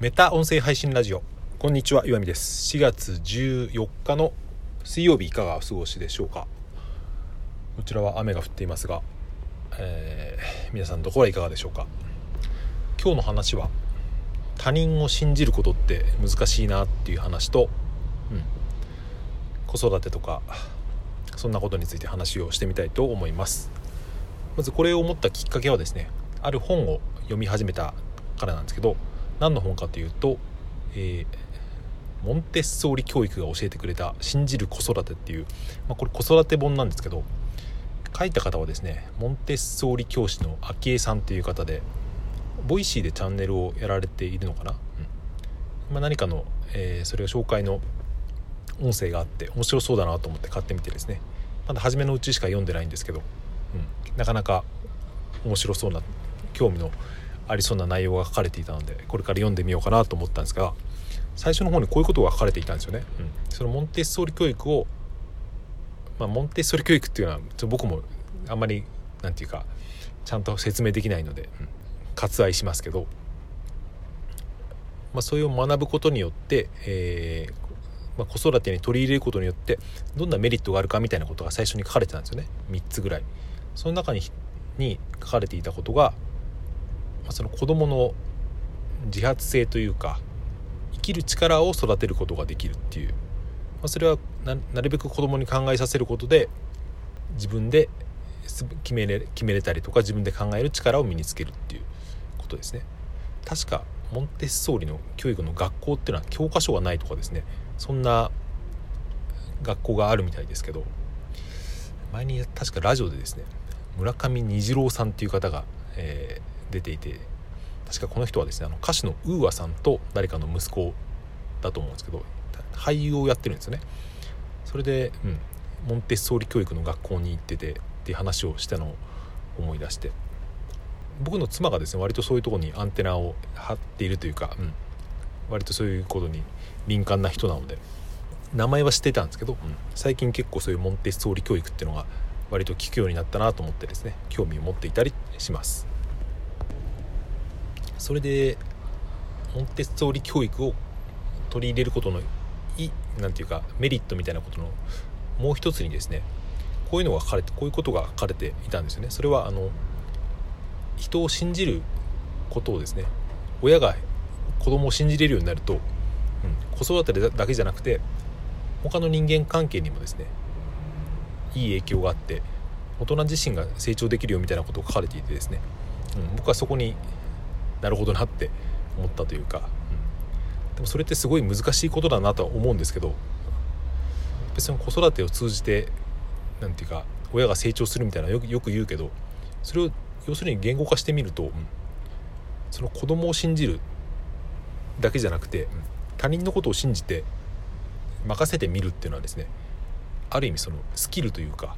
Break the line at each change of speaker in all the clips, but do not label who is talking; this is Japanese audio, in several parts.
メタ音声配信ラジオ。こんにちは岩見です。4月14日の水曜日いかがお過ごしでしょうか？こちらは雨が降っていますが、えー、皆さんどこはいかがでしょうか？今日の話は他人を信じることって難しいなっていう話と、うん、子育てとかそんなことについて話をしてみたいと思います。まずこれを思ったきっかけはですねある本を読み始めたからなんですけど何の本かというと、えー、モンテッソーリ教育が教えてくれた「信じる子育て」っていう、まあ、これ子育て本なんですけど書いた方はですねモンテッソーリ教師の昭恵さんという方で Voicy でチャンネルをやられているのかな、うん。まあ、何かの、えー、それが紹介の音声があって面白そうだなと思って買ってみてですね。まだ初めのうちしか読んでないんですけど、うん、なかなか面白そうな興味のありそうな内容が書かれていたのでこれから読んでみようかなと思ったんですが最初の方にこういうことが書かれていたんですよね。うん、そのモンテッソーリ教育を、まあ、モンテッソーリ教育っていうのは僕もあんまり何て言うかちゃんと説明できないので、うん、割愛しますけど、まあ、それを学ぶことによって、えーまあ、子育てに取り入れることによってどんなメリットがあるかみたいなことが最初に書かれてたんですよね3つぐらい。その中にに書かれていたことが、その子どもの自発性というか生きる力を育てることができるっていう、まあ、それはなるべく子どもに考えさせることで自分で決めれ決めれたりとか自分で考える力を身につけるっていうことですね。確かモンテッソーリの教育の学校っていうのは教科書がないとかですねそんな学校があるみたいですけど前に確かラジオでですね村上虹郎さんっていう方が、えー、出ていて確かこの人はですねあの歌手のウーアさんと誰かの息子だと思うんですけど俳優をやってるんですよね。それで、うん、モンテッソーリ教育の学校に行っててっていう話をしたのを思い出して僕の妻がですね割とそういうとこにアンテナを張っているというか、うん、割とそういうことに敏感な人なので名前は知ってたんですけど、うん、最近結構そういうモンテッソーリ教育っていうのが割と聞くようになったなと思ってですね興味を持っていたりします。それでモンテッソーリ教育を取り入れることのいなんていうかメリットみたいなことのもう一つにですねこういうのが書かれてこういうことが書かれていたんですよね。それはあの人を信じることをですね親が子供を信じれるようになると、うん、子育てだけじゃなくて他の人間関係にもですねいい影響があって大人自身が成長できるよみたいなことが書かれていてですね、うん、僕はそこになるほどなって思ったというか、うん、でもそれってすごい難しいことだなとは思うんですけど。別に子育てを通じて何て言うか親が成長するみたいなよくよく言うけどそれを要するに言語化してみると、うん、その子供を信じるだけじゃなくて、他人のことを信じて任せてみるっていうのはですねある意味そのスキルというか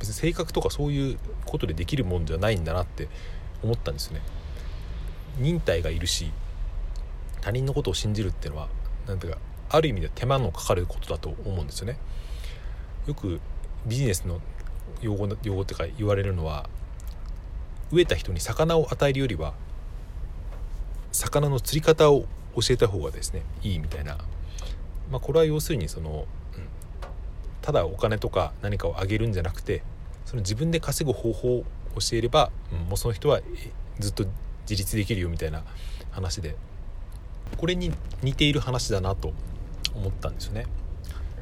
別に性格とかそういうことでできるもんじゃないんだなって思ったんですね。忍耐がいるし他人のことを信じるっていうのは何ていうかある意味で手間のかかることだと思うんですよね。よくビジネスの用語用語ってか言われるのは飢えた人に魚を与えるよりは魚の釣り方を教えた方がですねいいみたいな、まあ、これは要するにそのただお金とか何かをあげるんじゃなくてその自分で稼ぐ方法を教えれば、うん、もうその人はずっと自立できるよみたいな話でこれに似ている話だなと思ったんですよね。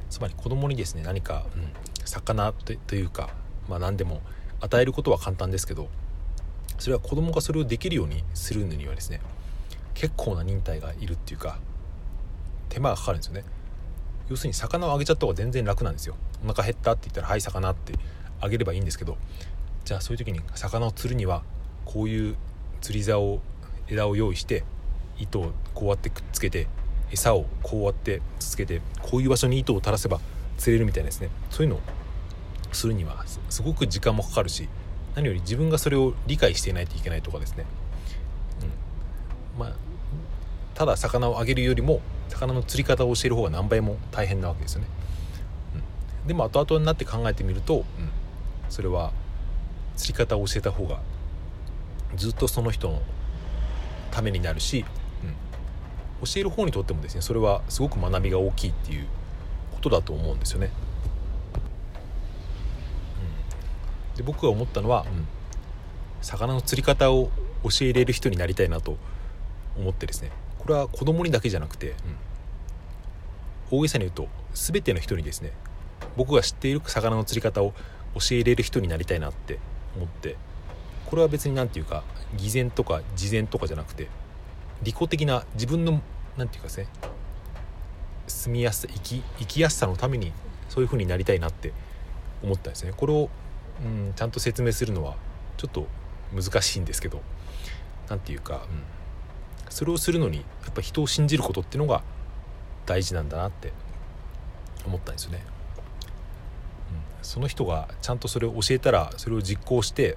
つまり子供にですね何か、うん、魚というか、まあ、何でも与えることは簡単ですけどそれは子供がそれをできるようにするのにはですね結構な忍耐がいるっていうか手間がかかるんですよね。要するに魚をあげちゃった方が全然楽なんですよお腹減ったって言ったら「はい魚」ってあげればいいんですけどじゃあそういう時に魚を釣るにはこういう釣り竿枝を用意して糸をこうやってくっつけて餌をこうやってつけてこういう場所に糸を垂らせば釣れるみたいなですね。そういうのをするにはすごく時間もかかるし何より自分がそれを理解していないといけないとかですね、うん、まあただ魚をあげるよりも魚の釣り方を教える方が何倍も大変なわけですよね、うん、でも後々になって考えてみると、うん、それは釣り方を教えた方がずっとその人のためになるし、うん、教える方にとってもですねそれはすごく学びが大きいっていうことだと思うんですよね。うん、で僕が思ったのは、うん、魚の釣り方を教えれる人になりたいなと思ってですねこれは子供にだけじゃなくて、うん、大げさに言うと全ての人にですね僕が知っている魚の釣り方を教えれる人になりたいなって思ってこれは別に何て言うか偽善とか事前とかじゃなくて利己的な自分の何て言うかですね住みやすさ生き生きやすさのためにそういう風になりたいなって思ったんですね。これを、うん、ちゃんと説明するのはちょっと難しいんですけど何て言うか、うん、それをするのにやっぱ人を信じることっていうのが大事なんだなって思ったんですよね。その人がちゃんとそれを教えたらそれを実行して、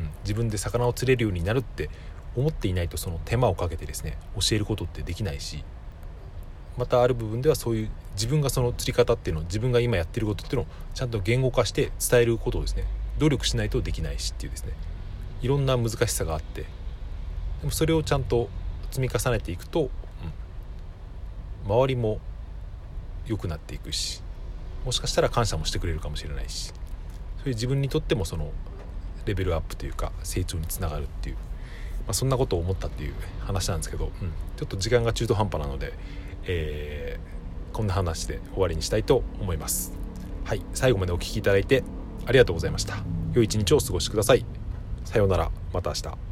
うん、自分で魚を釣れるようになるって思っていないとその手間をかけてですね教えることってできないしまたある部分ではそういう自分がその釣り方っていうのを自分が今やってることっていうのをちゃんと言語化して伝えることをですね努力しないとできないしっていうですねいろんな難しさがあってでもそれをちゃんと積み重ねていくと、うん、周りも良くなっていくしもしかしたら感謝もしてくれるかもしれないしそういう自分にとってもそのレベルアップというか成長につながるっていう、まあ、そんなことを思ったっていう話なんですけど、うん、ちょっと時間が中途半端なので、えー、こんな話で終わりにしたいと思います。はい。最後までお聴きいただいてありがとうございました。良い一日をお過ごしください。さようなら。また明日。